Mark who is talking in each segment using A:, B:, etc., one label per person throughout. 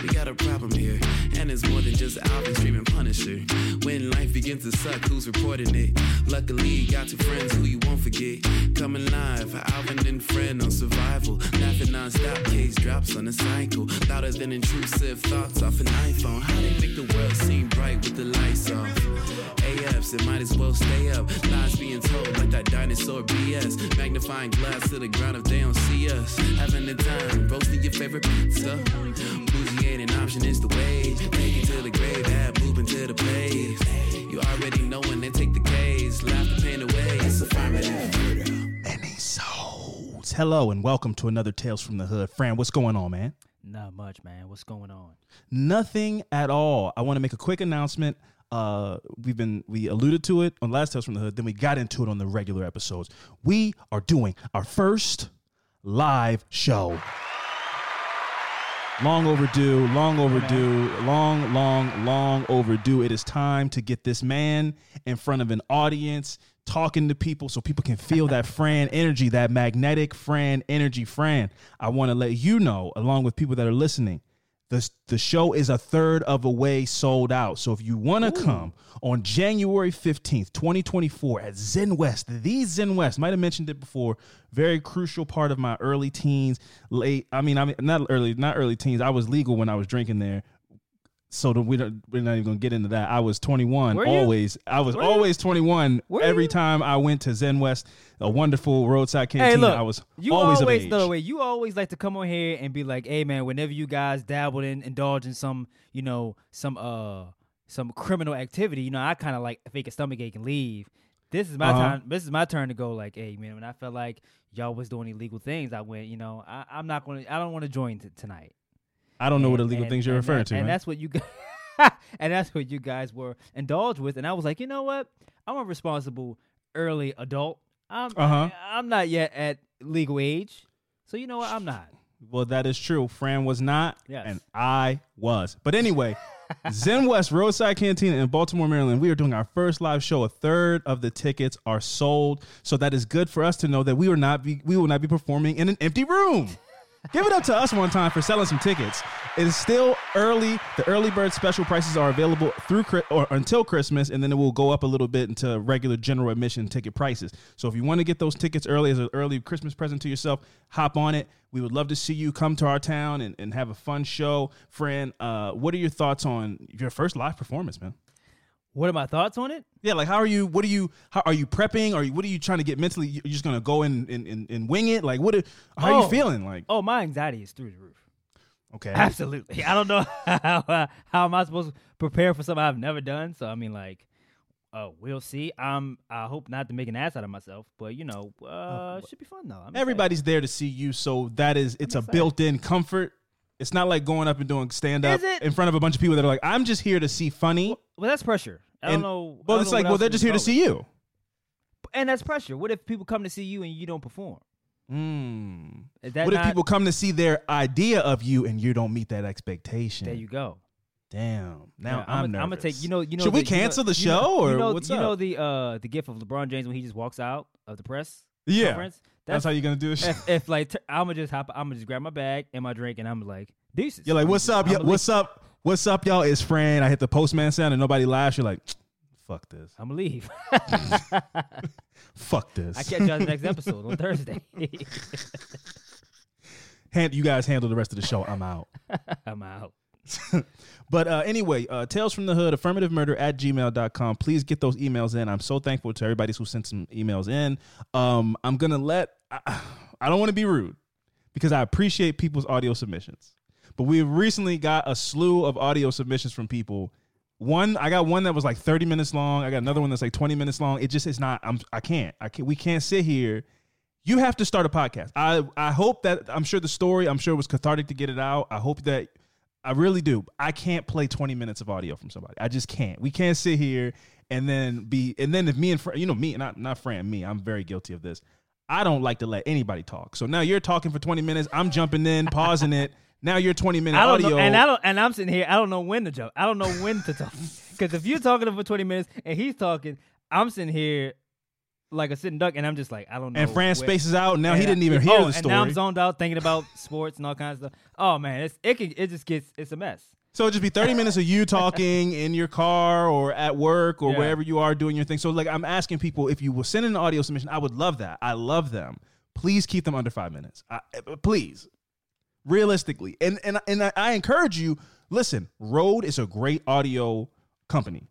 A: We got a problem here, and it's more than just Alvin streaming Punisher. When life begins to suck, who's reporting it? Luckily, got two friends who you won't forget. Coming live, Alvin and friend on survival. Laughing non-stop, case drops on a cycle. Louder than intrusive thoughts off an iPhone. How they make the world seem bright with the lights off? AFs, it might as well stay up. Lies being told like that dinosaur BS. Magnifying glass to the ground if they don't see us. Having the time, roasting your favorite pizza. Bougie ain't an option, it's the wage. Take it to the grave, add moving to the place. You already know when they take the case. Laugh the pain away, it's affirmative.
B: Any souls. Hello and welcome to another Tales from the Hood. Fran, what's going on, man?
C: Not much, man. What's going on?
B: Nothing at all. I want to make a quick announcement. Uh, we've been we alluded to it on last Tales from the Hood, then we got into it on the regular episodes. We are doing our first live show. Long overdue, long overdue, long, long, long overdue. It is time to get this man in front of an audience, talking to people so people can feel that Fran energy, that magnetic Fran energy. Fran, I want to let you know, along with people that are listening, the, the show is a third of a way sold out. So if you want to come on January 15th, 2024 at Zen West, the Zen West, might have mentioned it before, very crucial part of my early teens, late, I mean, I mean, not early, not early teens. I was legal when I was drinking there. So the, we don't, we're not even gonna get into that. I was 21
C: Were you?
B: always. I was
C: Were you?
B: always 21
C: Were
B: every
C: you?
B: time I went to Zen West, a wonderful roadside canteen.
C: Hey, look.
B: I was
C: You
B: always,
C: always,
B: of age.
C: wait. You always like to come on here and be like, "Hey, man, whenever you guys dabbled in, indulge in some, you know, some uh, some criminal activity, you know, I kind of like fake a stomach ache and leave." This is my
B: Uh-huh.
C: time. This is my turn to go. Like, hey, man, when I felt like y'all was doing illegal things, I went. You know, I, I'm not going to. I don't want to join t- tonight.
B: I don't know what illegal
C: and-
B: things you're
C: and
B: referring to.
C: And
B: man.
C: that's what you guys, and that's what you guys were indulged with. And I was like, you know what? I'm a responsible early adult. I'm
B: Uh-huh.
C: I'm not yet at legal age, so you know what? I'm not.
B: Well, that is true. Fran was not,
C: Yes.
B: and I was. But anyway, Zen West Roadside Cantina in Baltimore, Maryland. We are doing our first live show. A third of the tickets are sold, so that is good for us to know that we will not be we will not be performing in an empty room. Give it up to us one time for selling some tickets. It is still early. The early bird special prices are available through or until Christmas, and then it will go up a little bit into regular general admission ticket prices. So if you want to get those tickets early as an early Christmas present to yourself, hop on it. We would love to see you come to our town and, and have a fun show. Friend, uh, what are your thoughts on your first live performance, man?
C: What are my thoughts on it?
B: Yeah, like how are you? What are you? How are you prepping? Are you? What are you trying to get mentally? You're just gonna go in and, and, and wing it? Like what? Are, how are you
C: Oh.
B: feeling? Like
C: Oh, my anxiety is through the roof.
B: okay,
C: Absolutely. I don't know how uh, how am I supposed to prepare for something I've never done. So I mean, like, uh, we'll see. Um, I hope not to make an ass out of myself, but you know, uh, it should be fun though. I'm excited.
B: Everybody's there to see you, so that is it's a
C: excited.
B: built-in comfort. It's not like going up and doing stand up
C: Is it?
B: in front of a bunch of people that are like, I'm just here to see funny.
C: Well, that's pressure. I don't
B: And-
C: know. I
B: Well,
C: don't
B: it's
C: know
B: like,
C: what
B: well,
C: else
B: they're just here to
C: call
B: see you.
C: And that's pressure. What if people come to see you and you don't perform?
B: Mm.
C: Is that
B: What if
C: not-
B: people come to see their idea of you and you don't meet that expectation?
C: There you go.
B: Damn. Now I'm,
C: I'm
B: nervous.
C: gonna take. You know. You know.
B: Should we
C: the- you know-
B: cancel the
C: you know-
B: show,
C: you
B: or
C: know,
B: what's
C: you know
B: up?
C: the uh the gift of LeBron James when he just walks out of the press
B: Yeah.
C: conference.
B: That's, how you're gonna do it.
C: if, if like t- I'm gonna just hop, I'm gonna just grab my bag and my drink, and I'm like, deuces.
B: You're like, what's up? Yo, what's up? What's up, y'all? It's Fran. I hit the postman sound and nobody laughs. You're like, fuck this.
C: I'm gonna leave.
B: Fuck this.
C: I catch y'all the next episode on Thursday.
B: Hand, you guys handle the rest of the show. I'm out.
C: I'm out.
B: But uh, anyway, uh, Tales from the Hood, affirmative murder at gmail.com. Please get those emails in. I'm so thankful to everybody who sent some emails in. Um, I'm going to let, I, I don't want to be rude because I appreciate people's audio submissions. But we recently got a slew of audio submissions from people. One, I got one that was like 30 minutes long. I got another one that's like 20 minutes long. It just is not, I'm, I can't, I can't, we can't sit here you have to start a podcast. I I hope that I'm sure the story, I'm sure it was cathartic to get it out. I hope that I really do. I can't play 20 minutes of audio from somebody. I just can't. We can't sit here and then be and then if me and Fran, you know me, not not Fran, me, I'm very guilty of this. I don't like to let anybody talk. So now you're talking for 20 minutes, I'm jumping in, pausing it. Now you're 20 minute
C: I don't
B: audio.
C: know, and I don't, and I'm sitting here. I don't know when to jump. I don't know when to talk. Because if you're talking for 20 minutes and he's talking, I'm sitting here like a sitting duck, and I'm just like, I don't know.
B: and Fran
C: where-
B: spaces out. Now he
C: and I-
B: didn't even hear
C: oh,
B: the
C: And now I'm zoned out thinking about sports and all kinds of stuff. Oh man, it's, it can, it just gets it's a mess.
B: So it'd just be 30 minutes of you talking in your car or at work or
C: Yeah.
B: wherever you are doing your thing. So like I'm asking people if you will send in an audio submission, I would love that. I love them. Please keep them under five minutes. I, uh, please. Realistically. And and and I, I encourage you, listen, Rode is a great audio company.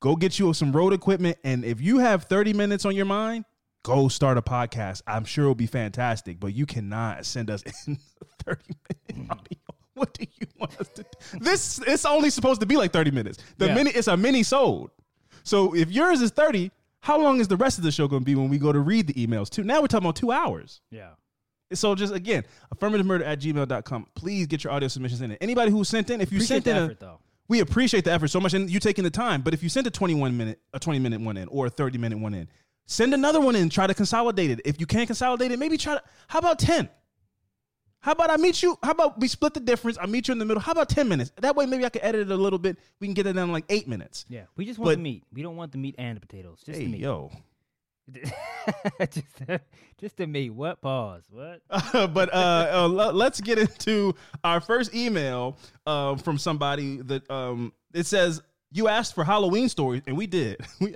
B: Go get you some Rode equipment. And if you have 30 minutes on your mind, go start a podcast. I'm sure it'll be fantastic, but you cannot send us in 30 minute audio. Mm. What do you want us to do? This it's only supposed to be like 30 minutes. The
C: Yeah.
B: minute it's a mini sold. So if yours is 30, how long is the rest of the show going to be when we go to read the emails too? Now we're talking about two hours.
C: Yeah.
B: So just again, affirmative murder at gmail.com. Please get your audio submissions in. Anybody who sent in, if you
C: Appreciate
B: sent in a-
C: though.
B: We appreciate the effort so much and you taking the time. But if you send a 21 minute, a 20 minute one in or a 30 minute one in, send another one in, try to consolidate it. If you can't consolidate it, maybe try to, how about 10? How about I meet you? How about we split the difference? I meet you in the middle. How about 10 minutes? That way, maybe I can edit it a little bit. We can get it down like eight minutes.
C: Yeah, we just want
B: But-
C: the meat. We don't want the meat and the potatoes. Just
B: Hey,
C: the meat.
B: yo.
C: just, just the meat. What? Pause. What?
B: but uh, uh, let's get into our first email uh, from somebody that um, it says you asked for Halloween stories, and we did. We,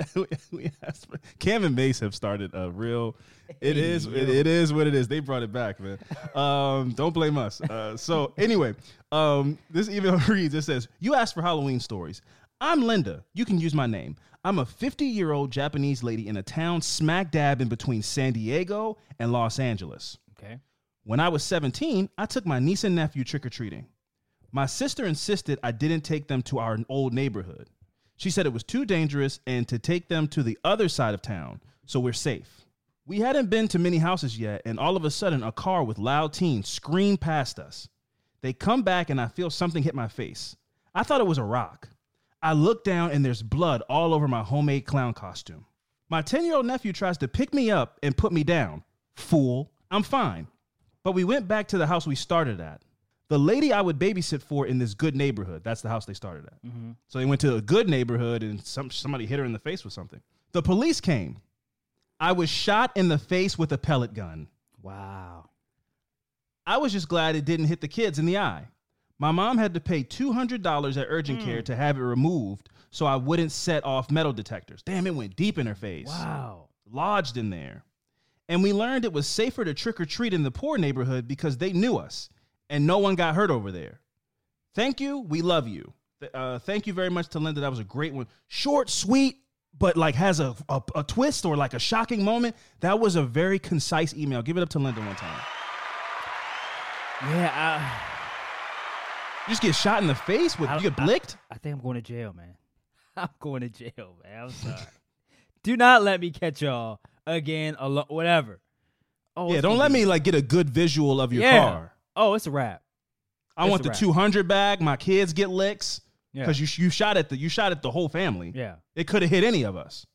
B: we asked for Cam and Mace have started a real. It is it, it is what it is. They brought it back, man. Um, don't blame us. Uh, so anyway, um, this email reads. It says you asked for Halloween stories. I'm Linda. You can use my name. I'm a 50 year old Japanese lady in a town smack dab in between San Diego and Los Angeles.
C: Okay.
B: When I was 17, I took my niece and nephew trick or treating. My sister insisted I didn't take them to our old neighborhood. She said it was too dangerous and to take them to the other side of town so we're safe. We hadn't been to many houses yet, and all of a sudden, a car with loud teens screamed past us. They come back, and I feel something hit my face. I thought it was a rock. I look down, and there's blood all over my homemade clown costume. My 10 year old nephew tries to pick me up and put me down. Fool, I'm fine. But we went back to the house we started at. The lady I would babysit for in this good neighborhood, that's the house they started at. Mm-hmm. So they went to a good neighborhood and some, somebody hit her in the face with something. The police came. I was shot in the face with a pellet gun.
C: Wow.
B: I was just glad it didn't hit the kids in the eye. My mom had to pay $200 at urgent care to have it removed so I wouldn't set off metal detectors. Damn, it went deep in her face
C: Wow.
B: lodged in there. And we learned it was safer to trick or treat in the poor neighborhood because they knew us and no one got hurt over there. Thank you. We love you. Uh, thank you very much to Linda. That was a great one. Short, sweet, but like has a, a, a twist or like a shocking moment. That was a very concise email. Give it up to Linda one time.
C: Yeah.
B: You just get shot in the face with
C: I,
B: you get
C: I-
B: blicked.
C: I, think I'm going to jail, man. I'm going to jail, man. I'm sorry. Do not let me catch y'all again. Alone, whatever. Oh,
B: yeah, don't let me like get a good visual of your
C: Yeah.
B: car.
C: Oh, it's a wrap.
B: I
C: It's
B: want the
C: wrap. 200
B: 200 bag. My kids get licks
C: Yeah.
B: because you you shot at the you shot at the whole family.
C: yeah.
B: It could have hit any of us.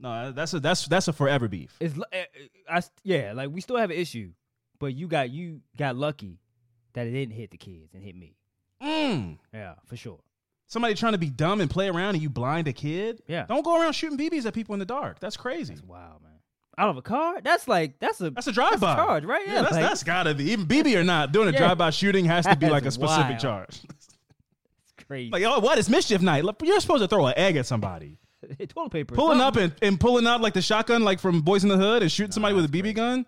B: No, that's a that's that's a forever beef.
C: It's eh, eh, I yeah, like we still have an issue, but you got you got lucky that it didn't hit the kids and hit me.
B: Mm.
C: Yeah, for sure.
B: Somebody trying to be dumb and play around and you blind a kid.
C: Yeah.
B: Don't go around shooting BBs at people in the dark. That's crazy.
C: That's wild, man. Out of a car? That's like that's a
B: That's a drive by
C: charge, right?
B: Yeah,
C: Yeah,
B: that's
C: like-
B: that's gotta be even BB or not doing a
C: Yeah.
B: drive by shooting has to be like a specific
C: wild.
B: charge.
C: it's crazy.
B: like oh, what? It's mischief night. You're supposed to throw an egg at somebody.
C: toilet paper.
B: Pulling up and, and pulling out like the shotgun like from Boys in the Hood and shooting somebody with a BB
C: crazy.
B: gun.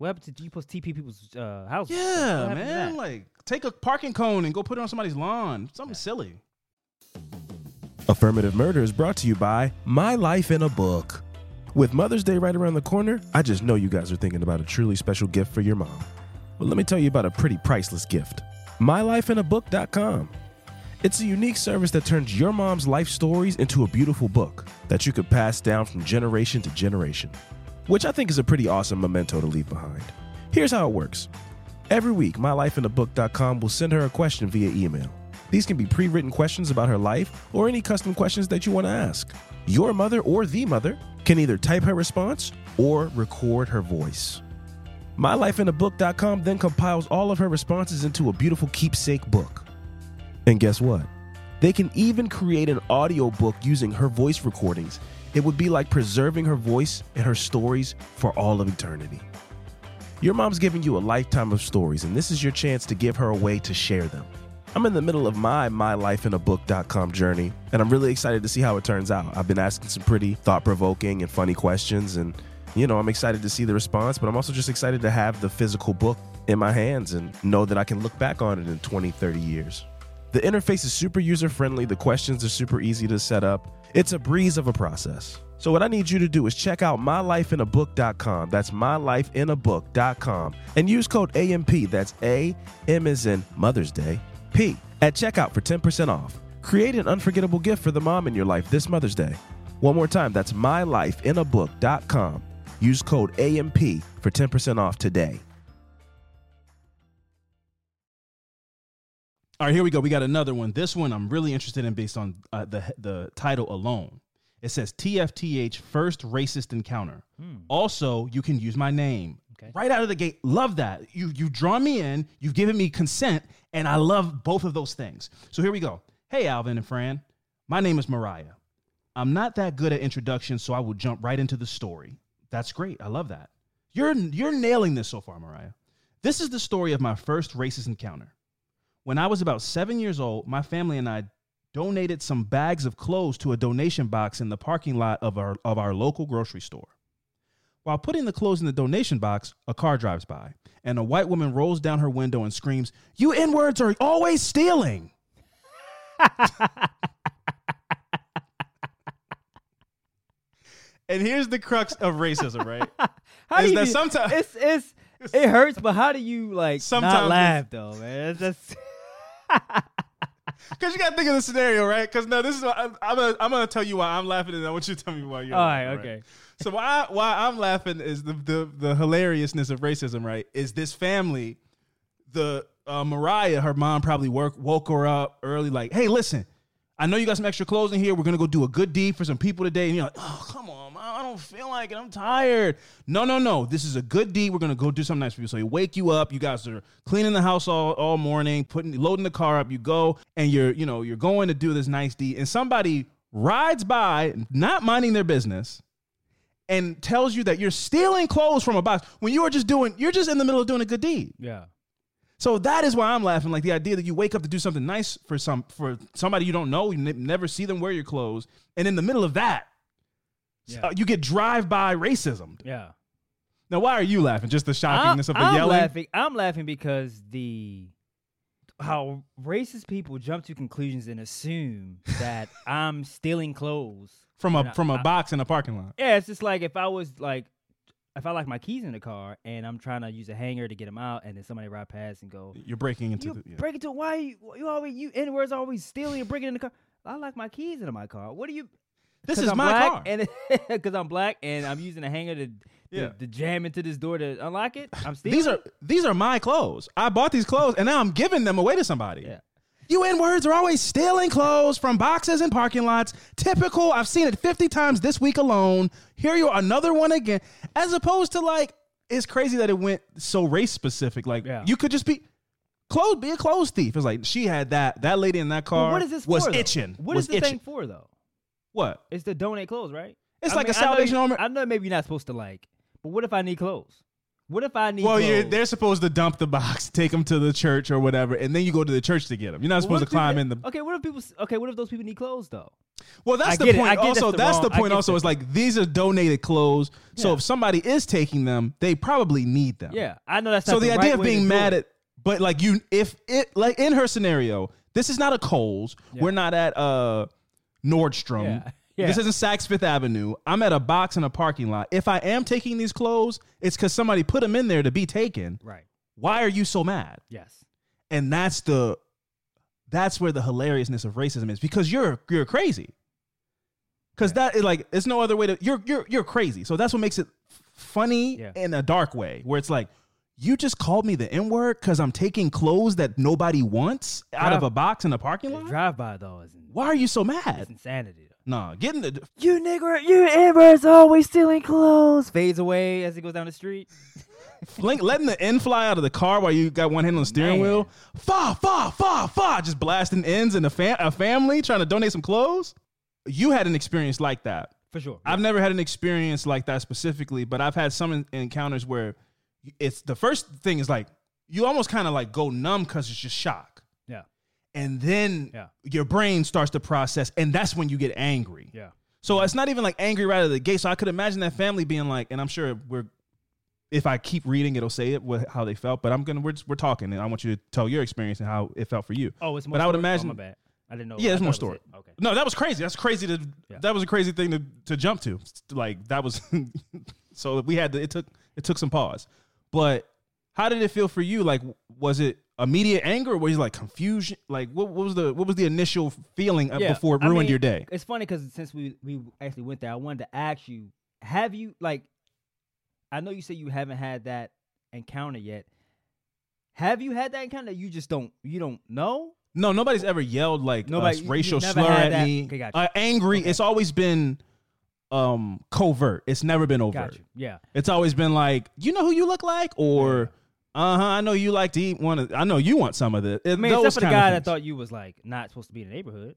C: What happened to you supposed to TP people's uh, houses?
B: Yeah, man. Like take a parking cone and go put it on somebody's lawn. Something silly.
D: Affirmative Murder is brought to you by My Life in a Book. With Mother's Day right around the corner, I just know you guys are thinking about a truly special gift for your mom. But let me tell you about a pretty priceless gift MyLifeInABook.com. It's a unique service that turns your mom's life stories into a beautiful book that you could pass down from generation to generation, which I think is a pretty awesome memento to leave behind. Here's how it works Every week, MyLifeInABook.com will send her a question via email. These can be pre written questions about her life or any custom questions that you want to ask. Your mother or the mother can either type her response or record her voice. MyLifeInABook.com then compiles all of her responses into a beautiful keepsake book. And guess what? They can even create an audio book using her voice recordings it would be like preserving her voice and her stories for all of eternity. Your mom's giving you a lifetime of stories, and this is your chance to give her a way to share them. I'm in the middle of my mylifeinabook.com journey, and I'm really excited to see how it turns out. I've been asking some pretty thought provoking and funny questions, and you know, I'm excited to see the response, but I'm also just excited to have the physical book in my hands and know that I can look back on it in 20, 30 years. The interface is super user friendly, the questions are super easy to set up. It's a breeze of a process. So, what I need you to do is check out mylifeinabook.com. That's mylifeinabook.com and use code AMP. That's A, M is in Mother's Day, P, at checkout for 10% off. Create an unforgettable gift for the mom in your life this Mother's Day. One more time, that's mylifeinabook.com. Use code AMP for 10% off today.
B: All right, here we go. We got another one. This one I'm really interested in based on uh, the the title alone. It says TFTH first racist encounter. Also, you can use my name.
C: Okay.
B: Right out of the gate. Love that. You you draw me in, you've given me consent, and I love both of those things. So here we go. Hey Alvin and Fran. My name is Mariah. I'm not that good at introductions, so I will jump right into the story. That's great. I love that. You're you're nailing this so far, Mariah. This is the story of my first racist encounter. When I was about seven years old, my family and I donated some bags of clothes to a donation box in the parking lot of our, of our local grocery store. While putting the clothes in the donation box, a car drives by, and a white woman rolls down her window and screams, You N words are always stealing. and here's the crux of racism, right?
C: How
B: Is
C: do you
B: that
C: do-
B: sometime-
C: it's it's it hurts, but how do you like
B: Sometimes
C: not laugh though, man? It's just
B: Because you got to think of the scenario, right? Because now this is I'm, I'm gonna I'm gonna tell you why I'm laughing, and I want you to tell me why you're.
C: all right.
B: laughing,
C: Okay.
B: So why why I'm laughing is the the the hilariousness of racism, right? Is this family, the uh, Mariah, her mom probably work woke her up early, like, hey, listen, I know you got some extra clothes in here. We're gonna go do a good deed for some people today, and you're like, oh, come I don't feel like it. I'm tired. No, no, no. This is a good deed. We're gonna go do something nice for you. So you wake you up. You guys are cleaning the house all, all morning, putting loading the car up. You go and you're you know you're going to do this nice deed, and somebody rides by, not minding their business and tells you that you're stealing clothes from a box when you are just doing you're just in the middle of doing a good deed.
C: Yeah.
B: So that is why I'm laughing. Like the idea that you wake up to do something nice for some for somebody you don't know, you ne- never see them wear your clothes, and in the middle of that,
C: Yeah.
B: uh, you get drive by racism.
C: Yeah.
B: Now, why are you laughing? Just the
C: I'm,
B: of the
C: I'm
B: yelling.
C: laughing. I'm laughing because the how racist people jump to conclusions and assume that I'm stealing clothes
B: from a
C: I-
B: from a
C: I-
B: box in a parking lot.
C: Yeah, it's just like if I was like, if I like my keys in the car and I'm trying to use a hanger to get them out, and then somebody ride past and go,
B: You're breaking into
C: "You
B: the. yeah.
C: break into why you, you always you N words always stealing and breaking in the car." I like my keys in my car. What do you?
B: This is
C: I'm
B: my
C: black
B: car.
C: and because I'm black and I'm using a hanger to, to,
B: Yeah.
C: to jam into this door to unlock it. I'm stealing.
B: These are these are my clothes. I bought these clothes, and now I'm giving them away to somebody.
C: Yeah.
B: You N words are always stealing clothes from boxes and parking lots. Typical. I've seen it 50 times this week alone. Here you are, another one again. As opposed to like, it's crazy that it went so race specific. Like,
C: Yeah.
B: you could just be clothes, be a clothes thief. It's like she had that. That lady in that
C: But
B: car
C: what is this
B: was
C: for?
B: itching.
C: What
B: was
C: is this
B: itching.
C: thing for though?
B: What?
C: It's to donate clothes, right?
B: It's
C: I
B: like
C: mean,
B: a Salvation Army.
C: I know maybe you're not supposed to like, but what if I need clothes? What if I need?
B: Well, they're supposed to dump the box, take them to the church or whatever, and then you go to the church to get them. You're not supposed to climb
C: if
B: in the.
C: Okay, what if people? Okay, what if those people need clothes though?
B: Well, that's the point. Also,
C: that's the
B: that's the point. Also, is like these are donated clothes. So if somebody is taking them, they probably need them.
C: Yeah, I know that's
B: So
C: not
B: the,
C: the,
B: idea
C: right
B: of being mad at, but like you, if it like in her scenario, this is not a Kohl's.
C: Yeah.
B: We're not at uh Nordstrom.
C: Yeah. Yeah.
B: This isn't Saks Fifth Avenue. I'm at a box in a parking lot. If I am taking these clothes, it's because somebody put them in there to be taken.
C: right.
B: Why are you so mad?
C: Yes.
B: and that's the that's where the hilariousness of racism is because you're you're crazy because that is like it's no other way to you're you're you're crazy so that's what makes it funny
C: Yeah.
B: in a dark way where it's like you just called me the n word because i'm taking clothes that nobody wants out of a box in a parking lot
C: Drive by though is
B: why are you so
C: it's
B: mad
C: insanity. Though.
B: nah get in the
C: You nigger, you N-words always stealing clothes. Fades away as he goes down the street.
B: Link, letting the end fly out of the car while you got one hand on the steering
C: Man.
B: wheel fa fa fa fa just blasting ends in a, fam- a family trying to donate some clothes you had an experience like that
C: for sure.
B: I've never had an experience like that specifically, but I've had some en- encounters where it's the first thing is like you almost kind of like go numb because it's just shock,
C: yeah,
B: and then
C: Yeah.
B: your brain starts to process, and that's when you get angry.
C: yeah,
B: So it's not even like angry right out of the gate. So I could imagine that family being like, and I'm sure we're, if I keep reading, it'll say it what, how they felt. But I'm gonna we're just, we're talking, and I want you to tell your experience and how it felt for you.
C: Oh, it's more.
B: But I would
C: story? Oh,
B: imagine-
C: my bad. I didn't know.
B: Yeah,
C: I
B: there's more
C: thought it was
B: story.
C: it. Okay.
B: No, that was crazy. That's crazy to
C: Yeah.
B: that was a crazy thing to to jump to. Like that was so we had to, it took it took some pause. But how did it feel for you? Like was it immediate anger or was it like confusion? Like what, what was the what was the initial feeling
C: Yeah,
B: before it
C: I
B: ruined
C: mean,
B: your day?
C: It's funny because since we we actually went there, I wanted to ask you: Have you like? I know you say you haven't had that encounter yet. Have you had that encounter? You just don't. You don't know.
B: No, nobody's ever yelled like
C: Nobody-
B: a racial slur at
C: that-
B: me.
C: Okay, gotcha.
B: uh, angry.
C: Okay.
B: It's always been um covert. It's never been overt.
C: Yeah.
B: It's always been like, you know who you look like, or uh huh, I know you like to eat one. Of, I know you want some of this.
C: I mean, except for the guy that thought you was like not supposed to be in the neighborhood.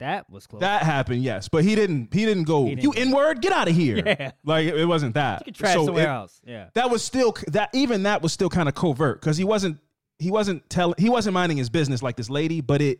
C: That was close.
B: that happened, yes, but he didn't. He didn't go.
C: He didn't
B: you
C: go.
B: n word, get out of here.
C: Yeah.
B: like it, wasn't that.
C: you could trash
B: So
C: somewhere
B: it-
C: else. Yeah.
B: That was still that. Even that was still kind of covert because he wasn't. He wasn't telling. He wasn't minding his business like this lady, but it.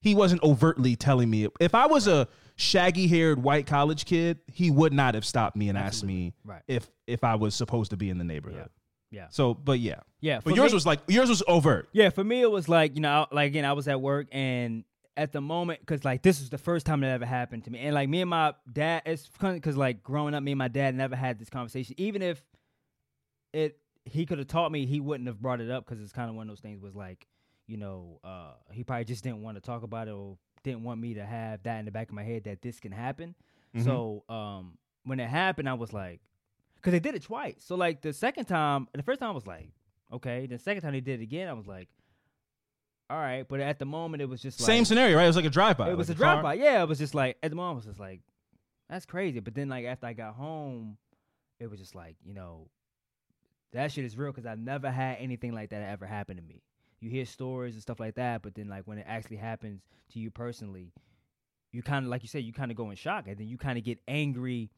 B: He wasn't overtly telling me. If I was a shaggy-haired white college kid, he would not have stopped me and asked me
C: Right.
B: if if I was supposed to be in the neighborhood.
C: Yeah.
B: So, but yeah,
C: Yeah.
B: but
C: for
B: yours
C: me-
B: was like yours was overt.
C: Yeah, for me it was like you know, like again, I was at work and at the moment, because like this was the first time that ever happened to me, and like me and my dad, it's because like growing up, me and my dad never had this conversation. Even if it he could have taught me, he wouldn't have brought it up because it's kind of one of those things was like, you know, uh, he probably just didn't want to talk about it or didn't want me to have that in the back of my head that this can happen.
B: Mhm.
C: So um, when it happened, I was like, because they did it twice. So like the second time, the first time I was like, okay. The second time they did it again, I was like, all right. But at the moment, it was just like,
B: Same scenario, right? It was like a drive-by.
C: It was
B: like
C: a drive by. Yeah, it was just like at the moment, I was just like, that's crazy. But then like after I got home, it was just like you know, that shit is real because I've never had anything like that ever happen to me. You hear stories and stuff like that, but then like when it actually happens to you personally, you kind of like you said, you kind of go in shock, and then you kind of get angry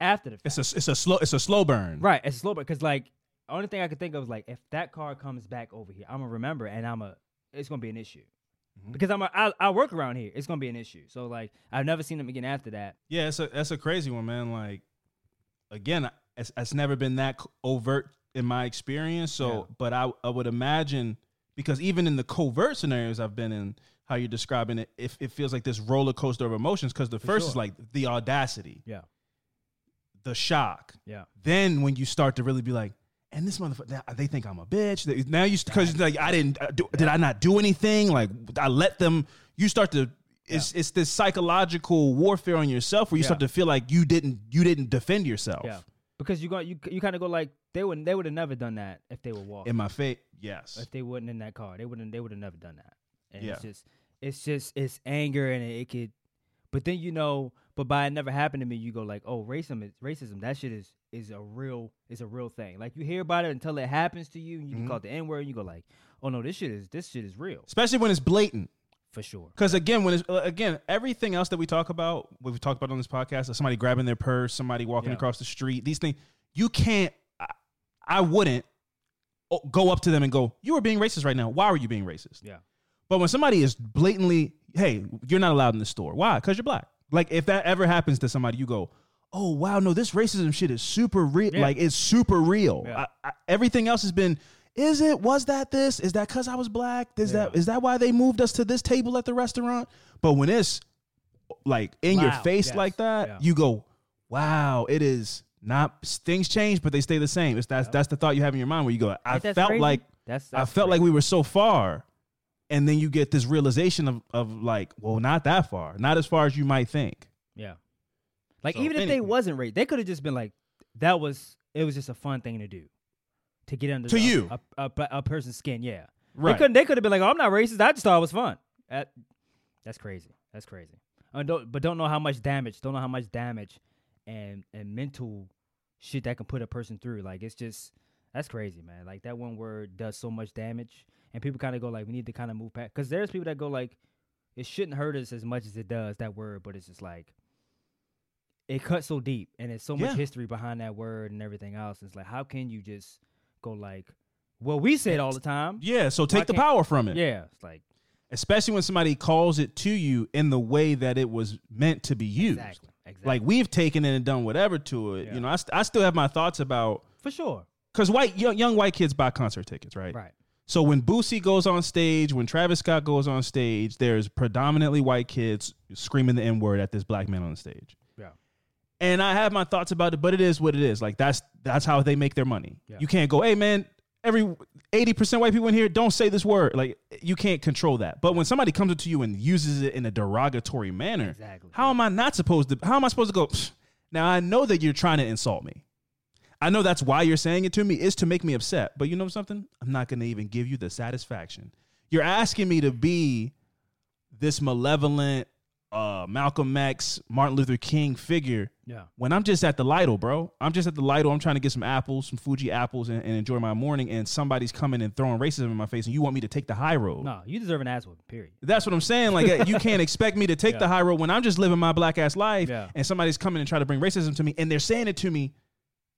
C: after the fact.
B: It's a it's a slow it's a slow burn.
C: Right, it's slow burn because like the only thing I could think of is like if that car comes back over here, I'm gonna remember and I'm a it's gonna be an issue
B: Mhm.
C: because I'm a, I, I work around here. It's gonna be an issue. So like I've never seen them again after that.
B: Yeah, it's a that's a crazy one, man. Like again, it's, it's never been that overt in my experience. So,
C: Yeah.
B: but I I would imagine because even in the covert scenarios I've been in, how you're describing it, if it feels like this roller coaster of emotions. Because the
C: For
B: first
C: sure.
B: is like the audacity,
C: Yeah,
B: the shock.
C: yeah,
B: Then when you start to really be like. And this motherfucker, they think I'm a bitch. They- Now you, because like I didn't, uh, do, did I not do anything? Like I let them. You start to, it's it's this psychological warfare on yourself where you
C: Yeah.
B: start to feel like you didn't, you didn't defend yourself.
C: yeah. Because you got you you kind of go like they would they would have never done that if they were walking.
B: In my face, yes.
C: if they wasn't in that car, they wouldn't they would have never done that. And it's just it's just it's anger and it, could but then you know, but by it never happened to me, you go like, Oh, racism is racism, that shit is is a real is a real thing. Like you hear about it until it happens to you and you
B: Mhm.
C: can call it the N word and you go like, Oh no, this shit is this shit is real.
B: Especially when it's blatant.
C: For sure.
B: Because again, when it's uh, again everything else that we talk about, what we talked about on this podcast, somebody grabbing their purse, somebody walking
C: Yeah.
B: across the street, these things, you can't. I, I wouldn't go up to them and go, "You are being racist right now. Why are you being racist?"
C: Yeah.
B: But when somebody is blatantly, "Hey, you're not allowed in the store. Why? Because you're black." Like if that ever happens to somebody, you go, "Oh wow, no, this racism shit is super real.
C: Yeah.
B: Like it's super real.
C: Yeah.
B: I, I, everything else has been." Is it? Was that this? Is that because I was black? Is that
C: Yeah.
B: is that why they moved us to this table at the restaurant? But when it's like in your
C: Loud,
B: face
C: yes.
B: like that,
C: Yeah.
B: you go, "Wow, it is not things change, but they stay the same." It's that's that's the thought you have in your mind where you go, "I
C: Ain't that
B: felt
C: crazy?
B: like
C: that's,
B: I
C: that's
B: felt like we were so far, and then you get this realization of of like, well, not that far, not as far as you might think."
C: Yeah. Like
B: So,
C: even if they
B: anyway.
C: wasn't racist, they could have just been like, that was it was just a fun thing to do. To get under
B: To
C: the-
B: you.
C: a, a, a person's skin, yeah.
B: Right.
C: They couldn't. They could have been like, "Oh, I'm not racist. I just thought it was fun." That, that's crazy. That's crazy. Don't, but don't know how much damage. Don't know how much damage and and mental shit that can put a person through. Like it's just that's crazy, man. Like that one word does so much damage, and people kind of go like, "We need to kind of move past." Because there's people that go like, "It shouldn't hurt us as much as it does that word," but it's just like it cuts so deep, and there's so much
B: Yeah.
C: history behind that word and everything else. It's like, how can you just go like, well, we say it all the time.
B: Yeah, so take the
C: can't-
B: power from it.
C: Yeah, it's like
B: Especially when somebody calls it to you in the way that it was meant to be used.
C: exactly, exactly,
B: Like we've taken it and done whatever to it.
C: Yeah.
B: You know, I, st- I still have my thoughts about
C: for sure.
B: because white young, young white kids buy concert tickets, right?
C: Right.
B: So when Boosie goes on stage, when Travis Scott goes on stage, there's predominantly white kids screaming the N word at this black man on the stage. And I have my thoughts about it, but it is what it is. Like that's that's how they make their money.
C: Yeah.
B: You can't go, hey man, every eighty percent white people in here don't say this word. Like you can't control that. But when somebody comes up to you and uses it in a derogatory manner,
C: Exactly.
B: how am I not supposed to? How am I supposed to go? "Psh, Now I know that you're trying to insult me. I know that's why you're saying it to me is to make me upset. But you know something? I'm not going to even give you the satisfaction. You're asking me to be this malevolent uh, Malcolm X, Martin Luther King figure
C: Yeah.
B: when I'm just at the Lidl, bro. I'm just at the Lidl. I'm trying to get some apples, some Fuji apples, and, and enjoy my morning. And somebody's coming and throwing racism in my face, and you want me to take the high road.
C: No, you deserve an ass whooping. Period.
B: That's what I'm saying. Like you can't expect me to take
C: Yeah.
B: the high road when I'm just living my black ass life,
C: Yeah.
B: and somebody's coming and trying to bring racism to me, and they're saying it to me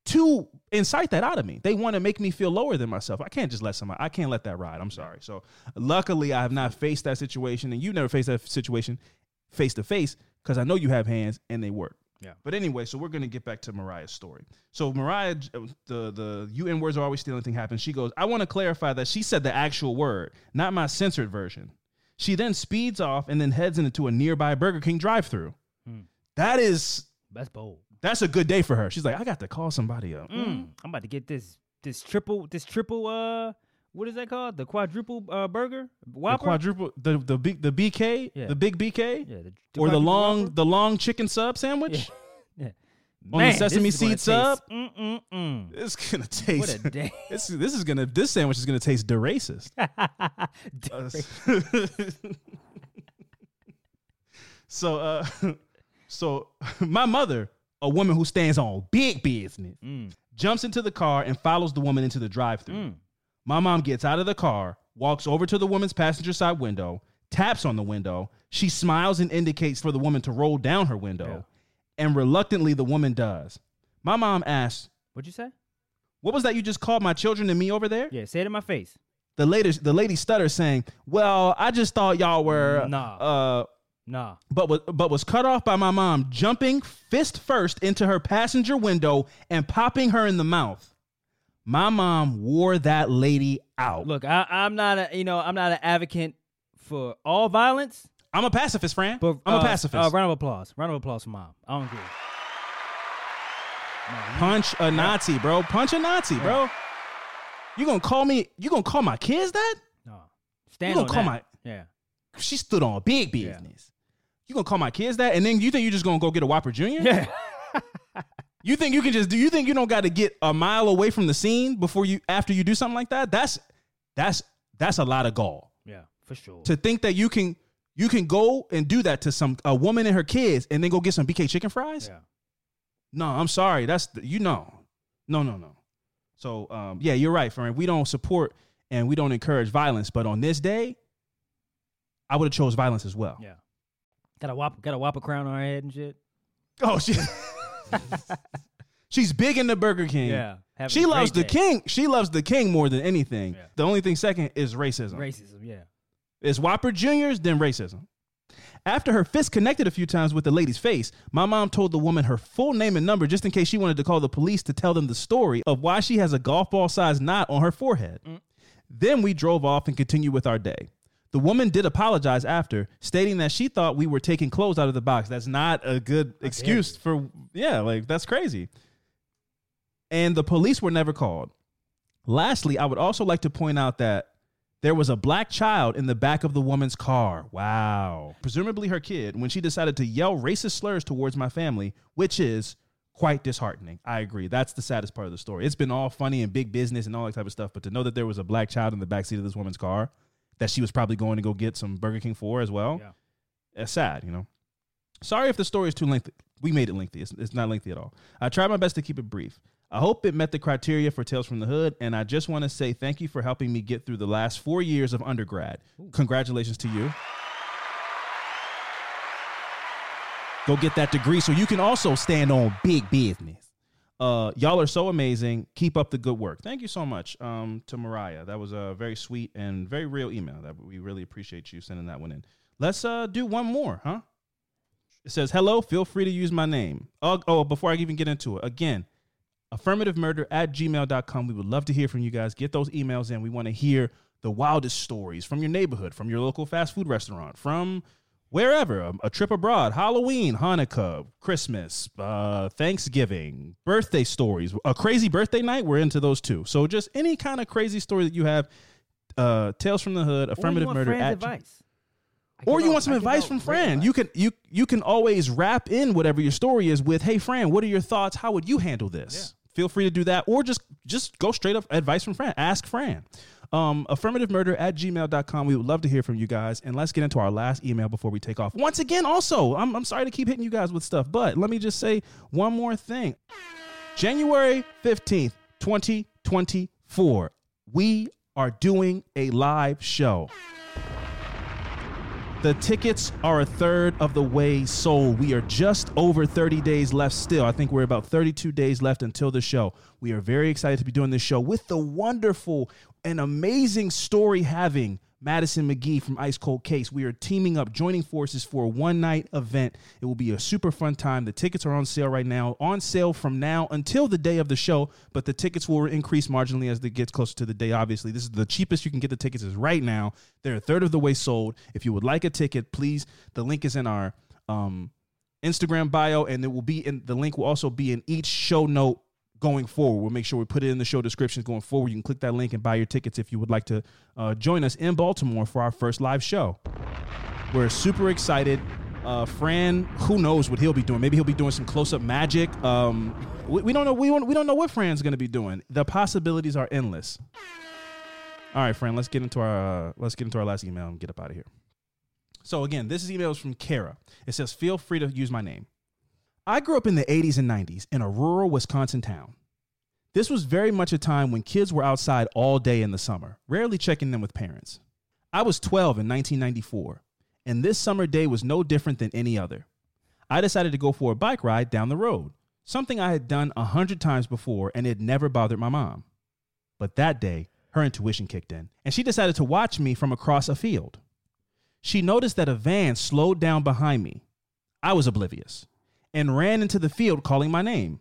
B: to incite that out of me. They want to make me feel lower than myself. I can't just let somebody. I can't let that ride. I'm sorry. So luckily, I have not faced that situation, and you never faced that situation face to face because I know you have hands and they work.
C: Yeah.
B: But anyway, so we're gonna get back to Mariah's story. So Mariah, the the UN words are always stealing thing happens. She goes, I want to clarify that she said the actual word, not my censored version. She then speeds off and then heads into a nearby Burger King drive-through.
C: Hmm.
B: That is
C: That's bold.
B: that's a good day for her. She's like, I got to call somebody up.
C: Mm, I'm about to get this this triple this triple uh what is that called? The quadruple uh burger?
B: The quadruple, the the big the BK,
C: Yeah.
B: the big BK,
C: yeah, the,
B: or the long
C: Whopper?
B: the long chicken sub sandwich.
C: Yeah.
B: On the sesame
C: this is gonna
B: seed sub?
C: taste- Mm, mm, mm.
B: It's gonna taste.
C: What a day.
B: This this is gonna this sandwich is gonna taste deracist. so uh so my mother, a woman who stands on big business,
C: Mm.
B: jumps into the car and follows the woman into the drive-through. My mom gets out of the car, walks over to the woman's passenger side window, taps on the window. She smiles and indicates for the woman to roll down her window. And reluctantly the woman does. My mom asks,
C: What'd you say?
B: "What was that you just called my children and me over there?"
C: Yeah, say it in my face.
B: the lady the lady stutters saying, "Well, I just thought y'all were
C: Nah.
B: uh
C: Nah.
B: but was but was cut off by my mom jumping fist first into her passenger window and popping her in the mouth. My mom wore that lady out.
C: Look, I, I'm not a you know, I'm not an advocate for all violence,
B: I'm a pacifist, Fran.
C: but
B: I'm
C: uh,
B: a pacifist.
C: Uh, round of applause. Round of applause for mom. I don't care. No,
B: Punch a Nazi, bro. Punch a Nazi, bro. You gonna call me? You gonna call my kids that?
C: no. Stand
B: gonna
C: on
B: call
C: that.
B: my-
C: Yeah.
B: She stood on big business. You gonna call my kids that? And then you think you're just gonna go get a Whopper Junior?
C: Yeah.
B: You think you can just do? You think you don't got to get a mile away from the scene before you after you do something like that? That's that's that's a lot of gall
C: yeah, for sure.
B: to think that you can you can go and do that to some a woman and her kids and then go get some BK chicken fries.
C: yeah.
B: No, I'm sorry. That's the, you know, no, no, no. So um, yeah, you're right, friend. We don't support and we don't encourage violence, but on this day, I would have chose violence as well.
C: Yeah. Got a whop got a whopper crown on her head and shit.
B: Oh, she, she's big in the Burger King.
C: Yeah. Having
B: She
C: a
B: loves the
C: great day.
B: king. She loves the king more than anything.
C: Yeah.
B: The only thing second is racism.
C: Racism, yeah.
B: It's Whopper Juniors, then racism. After her fist connected a few times with the lady's face, my mom told the woman her full name and number just in case she wanted to call the police to tell them the story of why she has a golf ball sized knot on her forehead. Mm. Then we drove off and continued with our day. The woman did apologize after, stating that she thought we were taking clothes out of the box. That's not a good excuse for, yeah, like that's crazy. And the police were never called. Lastly, I would also like to point out that there was a black child in the back of the woman's car. Wow. Presumably her kid, when she decided to yell racist slurs towards my family, which is quite disheartening. I agree. That's the saddest part of the story. It's been all funny and big business and all that type of stuff, but to know that there was a black child in the backseat of this woman's car that she was probably going to go get some Burger King for as well,
C: Yeah.
B: it's sad, you know. Sorry if the story is too lengthy. We made it lengthy. It's, it's not lengthy at all. I tried my best to keep it brief. I hope it met the criteria for Tales from the Hood, and I just want to say thank you for helping me get through the last four years of undergrad. Congratulations to you. Go get that degree so you can also stand on big business. Uh, y'all are so amazing. Keep up the good work. Thank you so much um, to Mariah. That was a very sweet and very real email. That we really appreciate you sending that one in. Let's uh, do one more, huh? It says, "Hello. Feel free to use my name." Oh, oh, before I even get into it, again, affirmative murder at gmail.com. We would love to hear from you guys. Get those emails in. We want to hear the wildest stories from your neighborhood, from your local fast food restaurant, from wherever a, a trip abroad, Halloween, Hanukkah, Christmas, uh, Thanksgiving, birthday stories, a crazy birthday night. We're into those too. So just any kind of crazy story that you have, uh, Tales from the Hood, affirmative
C: want
B: murder at
C: advice.
B: Or you
C: out-
B: want some advice from Fran. You can you you can always wrap in whatever your story is with, "Hey Fran, what are your thoughts? How would you handle this?" Feel free to do that or just just go straight up advice from Fran. Ask Fran. Um, affirmative murder at gmail.com. We would love to hear from you guys. And let's get into our last email before we take off. Once again, also, I'm, I'm sorry to keep hitting you guys with stuff, but let me just say one more thing. January 15th, 2024, we are doing a live show. The tickets are a third of the way sold. We are just over 30 days left still. I think we're about 32 days left until the show. We are very excited to be doing this show with the wonderful and amazing story having Madison McGhee from Ice Cold Case. We are teaming up, joining forces for a one night event. It will be a super fun time. The tickets are on sale right now, on sale from now until the day of the show, but the tickets will increase marginally as it gets closer to the day. Obviously, this is the cheapest you can get the tickets is right now. They're a third of the way sold. If you would like a ticket, please, the link is in our um, Instagram bio, and it will be in the link will also be in each show note going forward. We'll make sure we put it in the show descriptions going forward. You can click that link and buy your tickets if you would like to uh, join us in Baltimore for our first live show. We're super excited. Uh, Fran, who knows what he'll be doing? Maybe he'll be doing some close-up magic. Um, we, we don't know. We don't, we don't know what Fran's going to be doing. The possibilities are endless. All right, Fran. Let's get into our uh, let's get into our last email and get up out of here. So again, this is emails from Kara. It says, "Feel free to use my name." I grew up in the 80s and 90s in a rural Wisconsin town. This was very much a time when kids were outside all day in the summer, rarely checking in with parents. I was 12 in 1994, and this summer day was no different than any other. I decided to go for a bike ride down the road, something I had done a hundred times before and it never bothered my mom. But that day, her intuition kicked in, and she decided to watch me from across a field. She noticed that a van slowed down behind me. I was oblivious and ran into the field calling my name.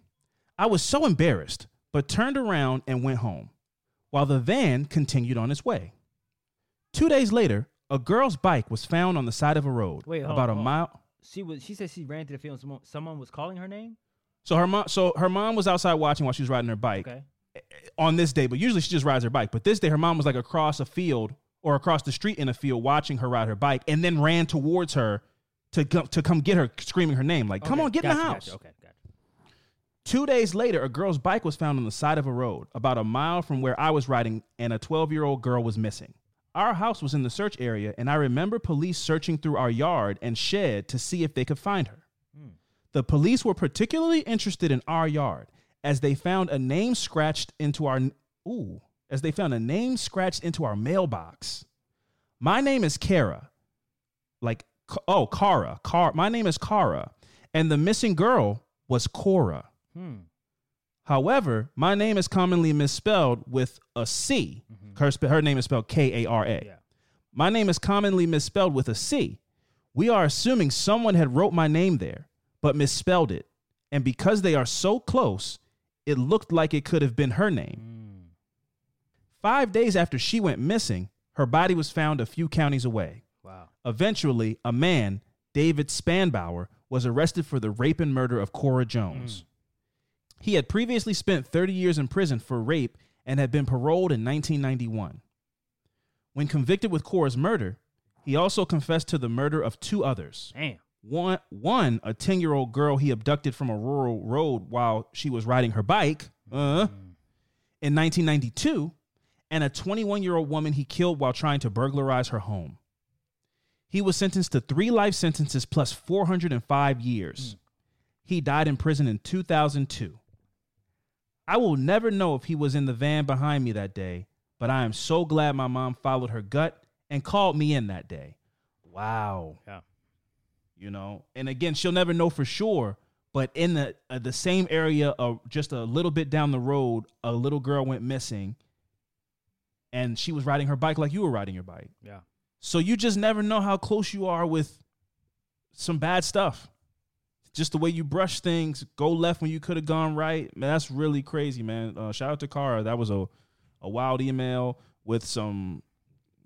B: I was so embarrassed, but turned around and went home, while the van continued on its way. Two days later, a girl's bike was found on the side of a road,
C: Wait, hold
B: about
C: on,
B: a
C: hold on.
B: mile.
C: She was. She said she ran to the field. And someone, someone was calling her name.
B: So her mom, so her mom was outside watching while she was riding her bike
C: Okay.
B: on this day. But usually she just rides her bike. But this day, her mom was like across a field or across the street in a field watching her ride her bike, and then ran towards her to come to come get her, screaming her name, like, "Come
C: Okay,
B: on, get in the
C: gotcha,
B: house!"
C: Gotcha. Okay, gotcha.
B: Two days later, a girl's bike was found on the side of a road about a mile from where I was riding, and a 12 year old girl was missing. Our house was in the search area, and I remember police searching through our yard and shed to see if they could find her. Hmm. The police were particularly interested in our yard as they found a name scratched into our ooh, as they found a name scratched into our mailbox. My name is Kara. Like oh, Kara. Car my name is Kara. And the missing girl was Cora.
C: Hmm.
B: However, my name is commonly misspelled with a C. Her, spe- her name is spelled K A R A. My name is commonly misspelled with a C. We are assuming someone had wrote my name there, but misspelled it. And because they are so close, it looked like it could have been her name.
C: Hmm.
B: Five days after she went missing, her body was found a few counties away.
C: Wow.
B: Eventually, a man, David Spanbauer, was arrested for the rape and murder of Cora Jones. He had previously spent 30 years in prison for rape and had been paroled in 1991. When convicted with Cora's murder, he also confessed to the murder of two others.
C: Damn.
B: One, one a 10 year old girl he abducted from a rural road while she was riding her bike uh, in 1992, and a 21 year old woman he killed while trying to burglarize her home. He was sentenced to three life sentences plus 405 years. He died in prison in 2002. I will never know if he was in the van behind me that day, but I am so glad my mom followed her gut and called me in that day. Wow.
C: Yeah.
B: you know. And again, she'll never know for sure, but in the uh, the same area, uh, just a little bit down the road, a little girl went missing, and she was riding her bike like you were riding your bike.
C: Yeah.
B: So you just never know how close you are with some bad stuff. Just the way you brush things, go left when you could have gone right. Man, that's really crazy, man. Uh, shout out to Kara. That was a a wild email with some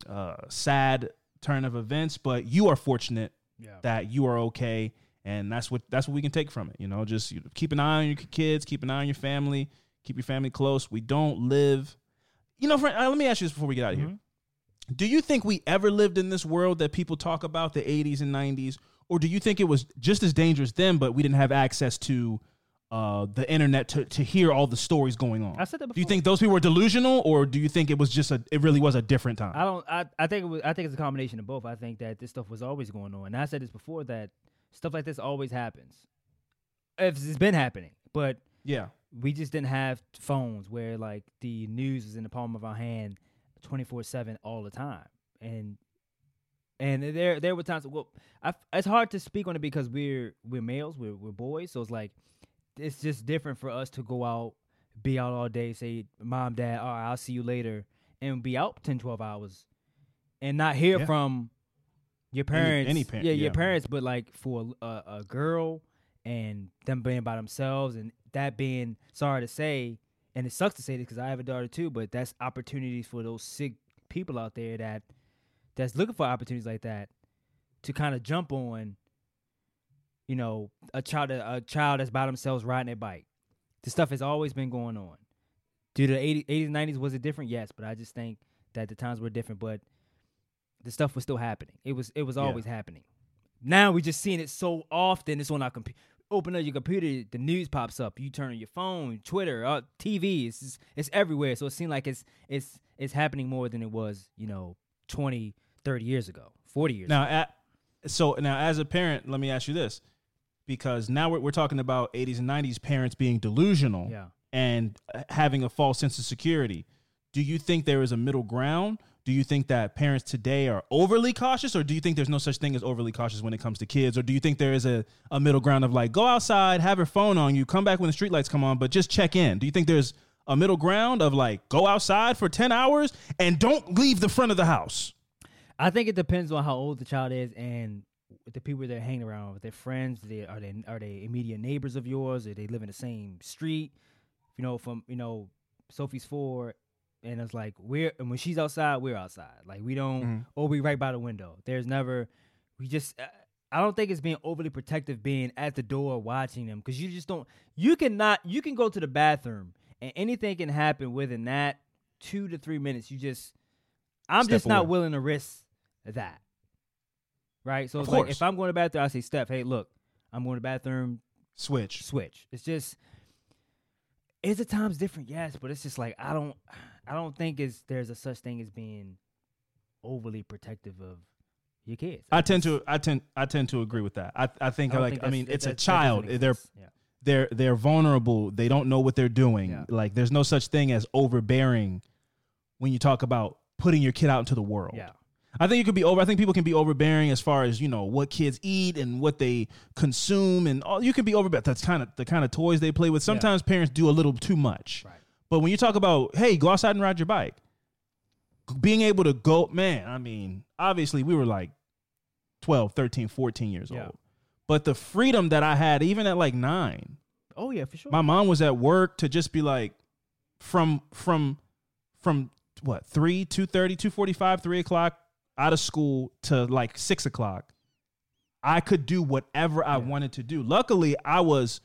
B: uh, sad turn of events, but you are fortunate
C: Yeah.
B: that you are okay, and that's what that's what we can take from it. You know, just you keep an eye on your kids, keep an eye on your family, keep your family close. We don't live. You know, friend, uh, let me ask you this before we get out of here. Do you think we ever lived in this world that people talk about the 80s and 90s, or do you think it was just as dangerous then, but we didn't have access to uh, the internet to, to hear all the stories going on?
C: I said that before.
B: Do you think those people were delusional, or do you think it was just a it really was a different time?
C: I don't. I, I think it was. I think it's a combination of both. I think that this stuff was always going on, and I said this before that stuff like this always happens. If it's been happening, but
B: yeah,
C: we just didn't have phones where like the news was in the palm of our hand, twenty four seven all the time, and and there there were times. Well, I, it's hard to speak on it because we're we're males, we're we're boys, so it's like it's just different for us to go out, be out all day, say mom, dad, all right, I'll see you later, and be out 10, 12 hours, and not hear
B: Yeah.
C: from your parents.
B: any parent,
C: yeah,
B: yeah.
C: your parents, but like for a, a girl and them being by themselves and that being sorry to say, and it sucks to say this because I have a daughter too, but that's opportunities for those sick people out there that that's looking for opportunities like that to kind of jump on. You know, a child a child that's by themselves riding their bike. This stuff has always been going on. Do the 80s, 80s 90s was it different? Yes, but I just think that the times were different, but the stuff was still happening. It was it was
B: Yeah.
C: always happening. Now we're just seeing it so often. It's on our computer. Open up your computer, the news pops up. You turn on your phone, Twitter, uh, TV. It's just, it's everywhere. So it seems like it's it's it's happening more than it was, you know, 20, 30 years ago, 40 years
B: Now,
C: ago.
B: at, so now as a parent, let me ask you this, because now we're, we're talking about 80s and 90s parents being delusional
C: Yeah.
B: and uh, having a false sense of security. Do you think there is a middle ground? Do you think that parents today are overly cautious, or do you think there's no such thing as overly cautious when it comes to kids, or do you think there is a, a middle ground of like go outside, have your phone on you, come back when the streetlights come on, but just check in? Do you think there's a middle ground of like go outside for 10 hours and don't leave the front of the house?
C: I think it depends on how old the child is and the people they're hanging around with. Their friends, they, are they are they immediate neighbors of yours? Or they live in the same street? You know, from you know, Sophie's four, and it's like we're and when she's outside, we're outside. Like we don't,
B: Mhm.
C: or we right by the window. There's never, we just. Uh, I don't think it's being overly protective, being at the door watching them, because you just don't. You cannot. You can go to the bathroom, and anything can happen within that two to three minutes. You just. I'm
B: Step
C: just not willing to risk that. Right? So it's like if I'm going to the bathroom, I say, Steph, hey, look, I'm going to the bathroom,
B: Switch.
C: switch. It's just is the times different? Yes, but it's just like I don't I don't think it's there's a such thing as being overly protective of your kids.
B: I tend to I tend I tend to agree with that. I I think
C: don't
B: like
C: think
B: I mean it's a
C: that- that doesn't
B: child. They're
C: yeah.
B: they're they're vulnerable. They don't know what they're doing.
C: Yeah.
B: Like there's no such thing as overbearing when you talk about putting your kid out into the world.
C: Yeah.
B: I think you could be over. I think people can be overbearing as far as you know what kids eat and what they consume, and all. You can be overbearing. That's kind of the kind of toys they play with. Sometimes parents do a little too much.
C: Right.
B: But when you talk about, hey, go outside and ride your bike, being able to go, man, I mean, obviously we were like 12, 13, 14 years
C: Yeah.
B: old. But the freedom that I had, even at like nine,
C: Oh yeah, for sure.
B: my mom was at work to just be like, from, from, from what, 3, 2.30, 2.45, 3 o'clock out of school to like 6 o'clock. I could do whatever I wanted to do. Luckily, I was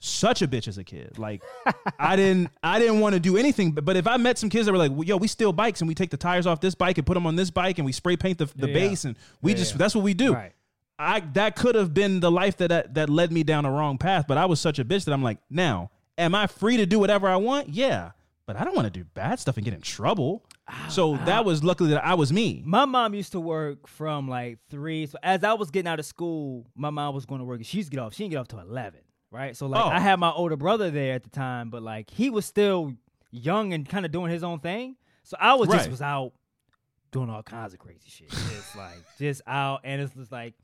B: such a bitch as a kid. Like I didn't I didn't want to do anything. But, but if I met some kids that were like, well, yo, we steal bikes and we take the tires off this bike and put them on this bike and we spray paint the, the
C: Yeah.
B: base and we
C: Yeah,
B: just
C: yeah.
B: that's what we do.
C: Right.
B: I that could have been the life that, that that led me down a wrong path. But I was such a bitch that I'm like, now, am I free to do whatever I want? Yeah. But I don't want to do bad stuff and get in trouble. Ah, so ah. that was luckily that I was me.
C: My mom used to work from like three. So as I was getting out of school, my mom was going to work. She used to get off. She didn't get off till eleven, right? So like
B: Oh.
C: I had my older brother there at the time, but like he was still young and kind of doing his own thing. So I was just was out doing all kinds of crazy shit. Just like just out, and it's just like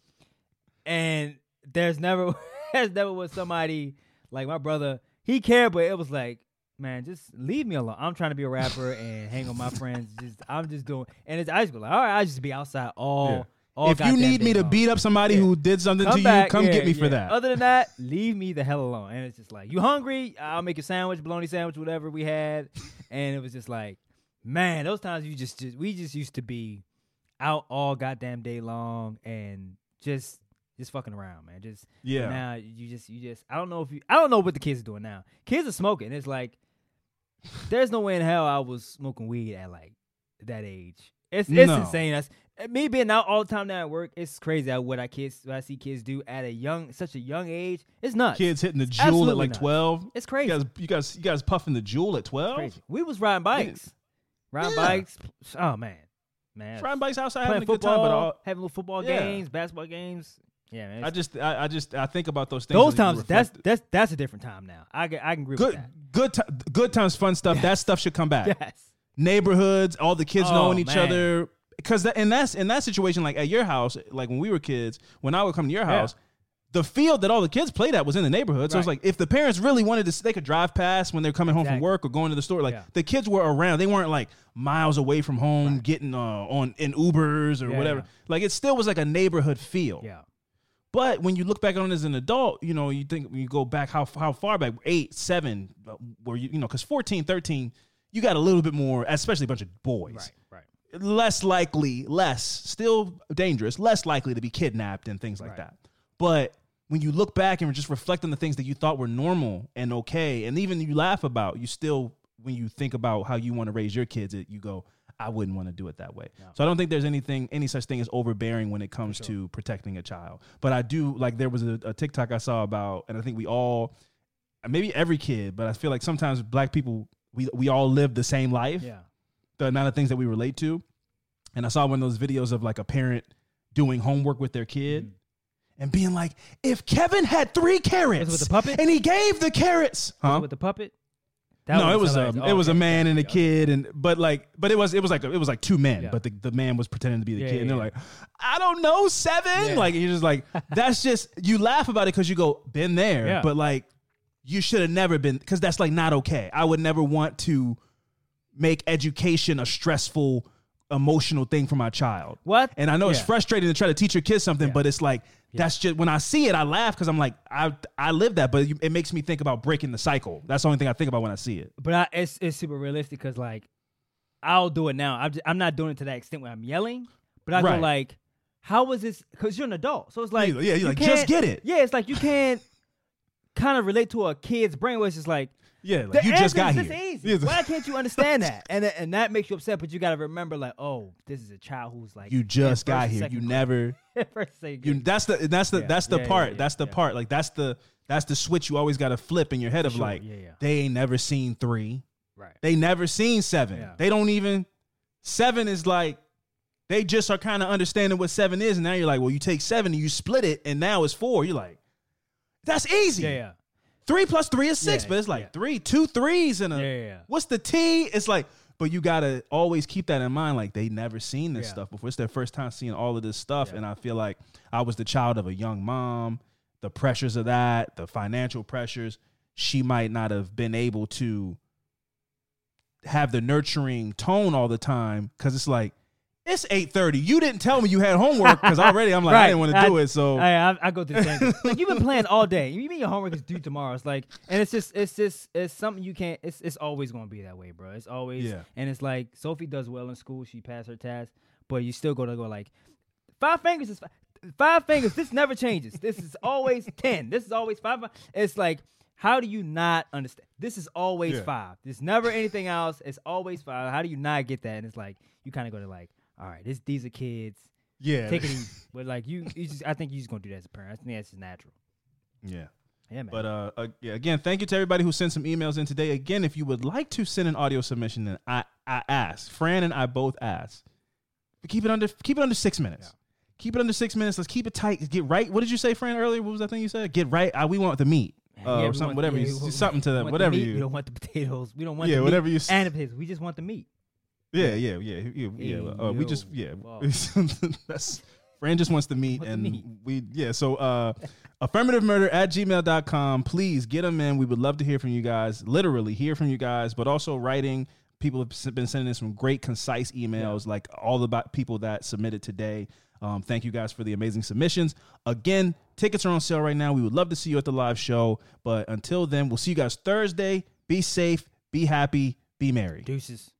C: and there's never there's never was somebody like my brother. He cared, but it was like, man, just leave me alone. I'm trying to be a rapper and hang with my friends. Just I'm just doing, and it's I just be Like, all right, I just be outside all.
B: Yeah.
C: All
B: if you need me to
C: long.
B: beat up somebody
C: Yeah.
B: who did something
C: Come
B: to
C: back,
B: you, come
C: yeah,
B: get me
C: yeah.
B: for that.
C: Other than that, leave me the hell alone. And it's just like, you hungry? I'll make a sandwich, bologna sandwich, whatever we had. and it was just like, man, those times you just, just we just used to be out all goddamn day long and just just fucking around, man. Just
B: Yeah.
C: Now you just you just I don't know if you I don't know what the kids are doing now. Kids are smoking. It's like there's no way in hell I was smoking weed at like that age. It's it's
B: No.
C: insane. That's eh, me being out all the time now at work. It's crazy at what I kids what I see kids do at a young such a young age. It's nuts.
B: Kids hitting the
C: Juul
B: at like
C: nuts.
B: twelve.
C: It's
B: You
C: crazy.
B: guys, you guys, you guys puffing the Juul at twelve.
C: We was riding bikes, riding
B: Yeah.
C: bikes. Oh man, man.
B: Riding bikes outside having a good
C: football,
B: time, but all,
C: having little football
B: Yeah.
C: games, basketball games. Yeah, man.
B: I just, I, I just, I think about those things.
C: those times that's that's that's a different time now. I can I can agree with
B: good,
C: that.
B: good, ti- good times, fun stuff. That stuff should come back.
C: Yes.
B: Neighborhoods, all the kids
C: Oh,
B: knowing each
C: man.
B: other. Because that, in that's in that situation, like at your house, like when we were kids, when I would come to your
C: Yeah.
B: house, the field that all the kids played at was in the neighborhood. So it's like if the parents really wanted to, they could drive past when they're coming home from work or going to the store. Like
C: Yeah.
B: the kids were around. They weren't like miles away from home, getting uh, on in Ubers or
C: Yeah,
B: whatever.
C: yeah.
B: Like it still was like a neighborhood feel.
C: Yeah.
B: But when you look back on it as an adult, you know, you think when you go back how how far back, eight, seven, uh, where you, you know, because 14, 13, you got a little bit more, especially a bunch of boys.
C: Right. Right.
B: Less likely, less, still dangerous, less likely to be kidnapped and things like
C: Right.
B: that. But when you look back and just reflect on the things that you thought were normal and okay, and even you laugh about, you still, when you think about how you want to raise your kids, it, you go, I wouldn't want to do it that way. So I don't think there's anything, any such thing as overbearing when it comes to protecting a child. But I do like there was a, a TikTok I saw about, and I think we all, maybe every kid, but I feel like sometimes black people we we all live the same life.
C: Yeah.
B: The amount of things that we relate to. And I saw one of those videos of like a parent doing homework with their kid. Mm. And being like, if Kevin had three carrots
C: with the puppet?
B: and he gave the carrots, huh?
C: With the puppet.
B: no, it was a
C: Oh,
B: it was a man and a kid, and but like, but it was it was like it was like two men,
C: Yeah.
B: but the, the man was pretending to be the
C: Yeah,
B: kid, and they're like, I don't know, seven,
C: Yeah.
B: like you're just like that's just you laugh about it because you go been there,
C: Yeah.
B: but like you should have never been because that's like not okay. I would never want to make education a stressful emotional thing for my child.
C: What?
B: And I know it's frustrating to try to teach your kids something, but it's like that's just when I see it, I laugh because I'm like I I live that, but it makes me think about breaking the cycle. That's the only thing I think about when I see it.
C: But I, it's it's super realistic because like I'll do it now. I'm just, I'm not doing it to that extent where I'm yelling, but I
B: Right.
C: go like, how was this? Because you're an adult, so it's like
B: Yeah, yeah, you're
C: you
B: like, just get it.
C: Yeah, it's like you can't kind of relate to a kid's brain where it's just like.
B: Yeah, like you just got here.
C: this easy. Why can't you understand that? And and that makes you upset. But you got to remember, like, oh, this is a child who's like
B: you just got here. You never. You that's the that's the
C: Yeah,
B: that's the
C: yeah,
B: part.
C: yeah,
B: that's the part. Like that's the that's the switch you always got to flip in your head of
C: sure,
B: like they ain't never seen three.
C: right.
B: They never seen seven. They don't even seven is like they just are kind of understanding what seven is, and now you're like, well, you take seven and you split it, and now it's four. You're like, that's easy.
C: Yeah, yeah.
B: Three plus three is six,
C: Yeah,
B: but it's like
C: yeah.
B: three, two threes and a
C: Yeah, yeah, yeah.
B: what's the T? It's like, but you gotta always keep that in mind. Like they never seen this
C: Yeah.
B: stuff before. It's their first time seeing all of this stuff, and I feel like I was the child of a young mom. The pressures of that, the financial pressures, she might not have been able to have the nurturing tone all the time because it's like it's eight thirty. You didn't tell me you had homework because already I'm like I didn't want to do it. So
C: I, I, I go through the same. thing. like you've been playing all day. You mean your homework is due tomorrow? It's like, and it's just, it's just, it's something you can't. It's, it's always gonna be that way, bro. It's always,
B: Yeah.
C: And it's like Sophie does well in school. She passed her test, but you still gotta go like five fingers is fi- five fingers. This never changes. This is always ten. This is always five. It's like. How do you not understand? This is always
B: Yeah.
C: five. There's never anything else. It's always five. How do you not get that? And it's like you kind of go to like, all right, this these are kids
B: yeah,
C: take it easy. But like you, you just, I think you just gonna do that as a parent. I think that's just natural.
B: yeah.
C: Yeah, man.
B: But uh, uh, yeah, again, thank you to everybody who sent some emails in today. Again, if you would like to send an audio submission, then I I ask Fran and I both ask, but keep it under keep it under six minutes. Keep it under six minutes. Let's keep it tight. Get right. What did you say, Fran? Earlier, what was that thing you said? Get right. Uh, we want the meat uh,
C: Yeah,
B: or
C: want-
B: something. Whatever.
C: yeah,
B: you,
C: we
B: something to
C: we
B: that.
C: the
B: Whatever
C: meat,
B: you.
C: We don't want the potatoes. We don't want
B: Yeah,
C: the
B: whatever you
C: and the potatoes. We just want the meat.
B: Yeah, yeah, yeah, yeah. yeah
C: Hey,
B: uh, we just yeah.
C: wow.
B: That's Fran just wants to meet,
C: to
B: and
C: meet.
B: we yeah. So uh, affirmative murder at gmail.com. Please get them in. We would love to hear from you guys. Literally hear from you guys, but also writing. People have s- been sending us some great, concise emails, like all the people that submitted today. Um, thank you guys for the amazing submissions. Again, tickets are on sale right now. We would love to see you at the live show. But until then, we'll see you guys Thursday. Be safe, be happy, be merry.
C: Deuces.